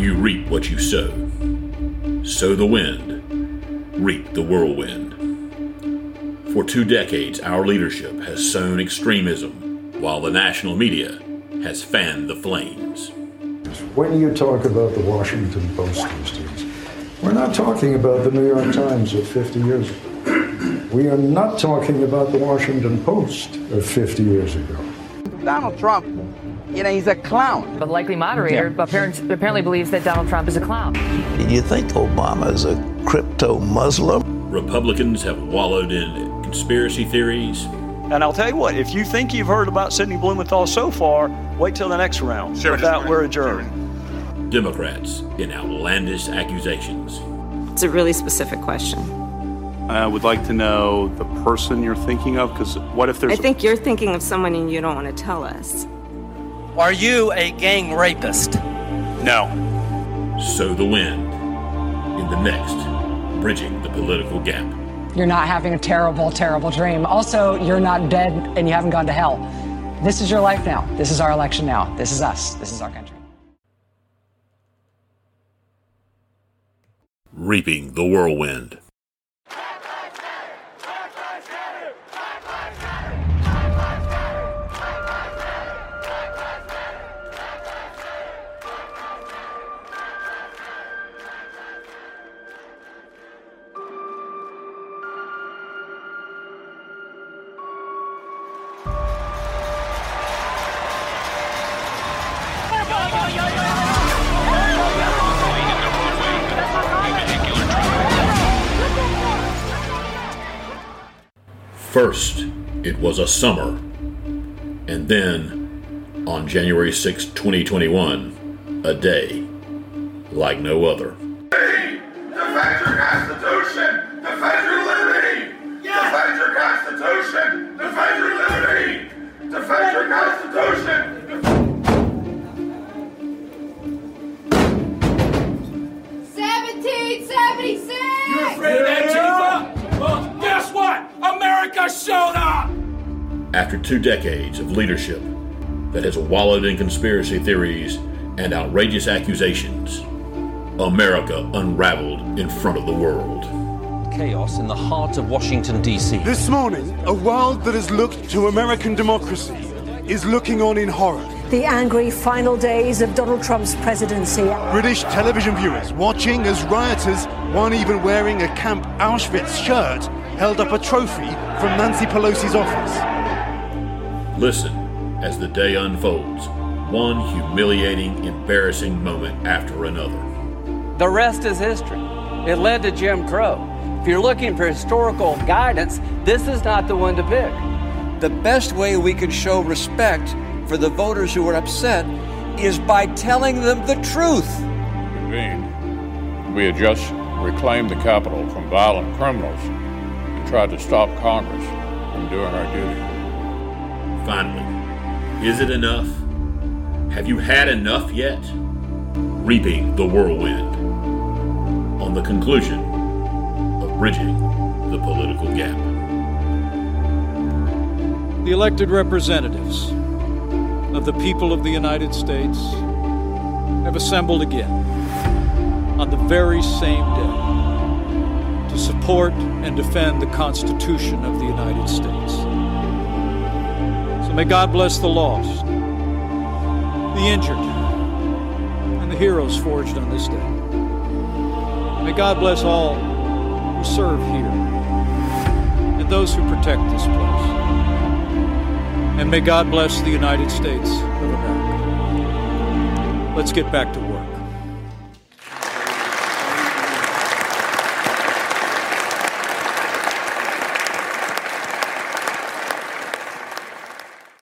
You reap what you sow. Sow the wind, reap the whirlwind. For two decades, our leadership has sown extremism, while the national media has fanned the flames. When you talk about the Washington Post these days, we're not talking about the New York Times of 50 years ago. We are not talking about the Washington Post of 50 years ago. Donald Trump, you know, he's a clown. But likely moderator yeah. apparently, apparently believes that Donald Trump is a clown. Do you think Obama is a crypto Muslim? Republicans have wallowed in conspiracy theories. And I'll tell you what, if you think you've heard about Sidney Blumenthal so far, wait till the next round. Sure, With that, we're adjourned. Democrats in outlandish accusations. It's a really specific question. I would like to know the person you're thinking of, because what if there's. I think you're thinking of someone and you don't want to tell us. Are you a gang rapist? No. Sow the wind in the next Bridging the Political Gap. You're not having a terrible, terrible dream. Also, you're not dead and you haven't gone to hell. This is your life now. This is our election now. This is us. This is our country. reaping the whirlwind. First, it was a summer, and then, on January 6, 2021, a day like no other. America showed up! After two decades of leadership that has wallowed in conspiracy theories and outrageous accusations, America unraveled in front of the world. Chaos in the heart of Washington, D.C. This morning, a world that has looked to American democracy is looking on in horror. The angry final days of Donald Trump's presidency. British television viewers watching as rioters, one even wearing a Camp Auschwitz shirt, held up a trophy from Nancy Pelosi's office. Listen as the day unfolds, one humiliating, embarrassing moment after another. The rest is history. It led to Jim Crow. If you're looking for historical guidance, this is not the one to pick. The best way we can show respect for the voters who are upset is by telling them the truth. Convened, we had just reclaimed the Capitol from violent criminals tried to stop Congress from doing our duty. Finally, is it enough? Have you had enough yet? Reaping the whirlwind. On the conclusion of bridging the political gap. The elected representatives of the people of the United States have assembled again on the very same day to support and defend the Constitution of the United States. So may God bless the lost, the injured, and the heroes forged on this day. May God bless all who serve here and those who protect this place. And may God bless the United States of America. Let's get back to work.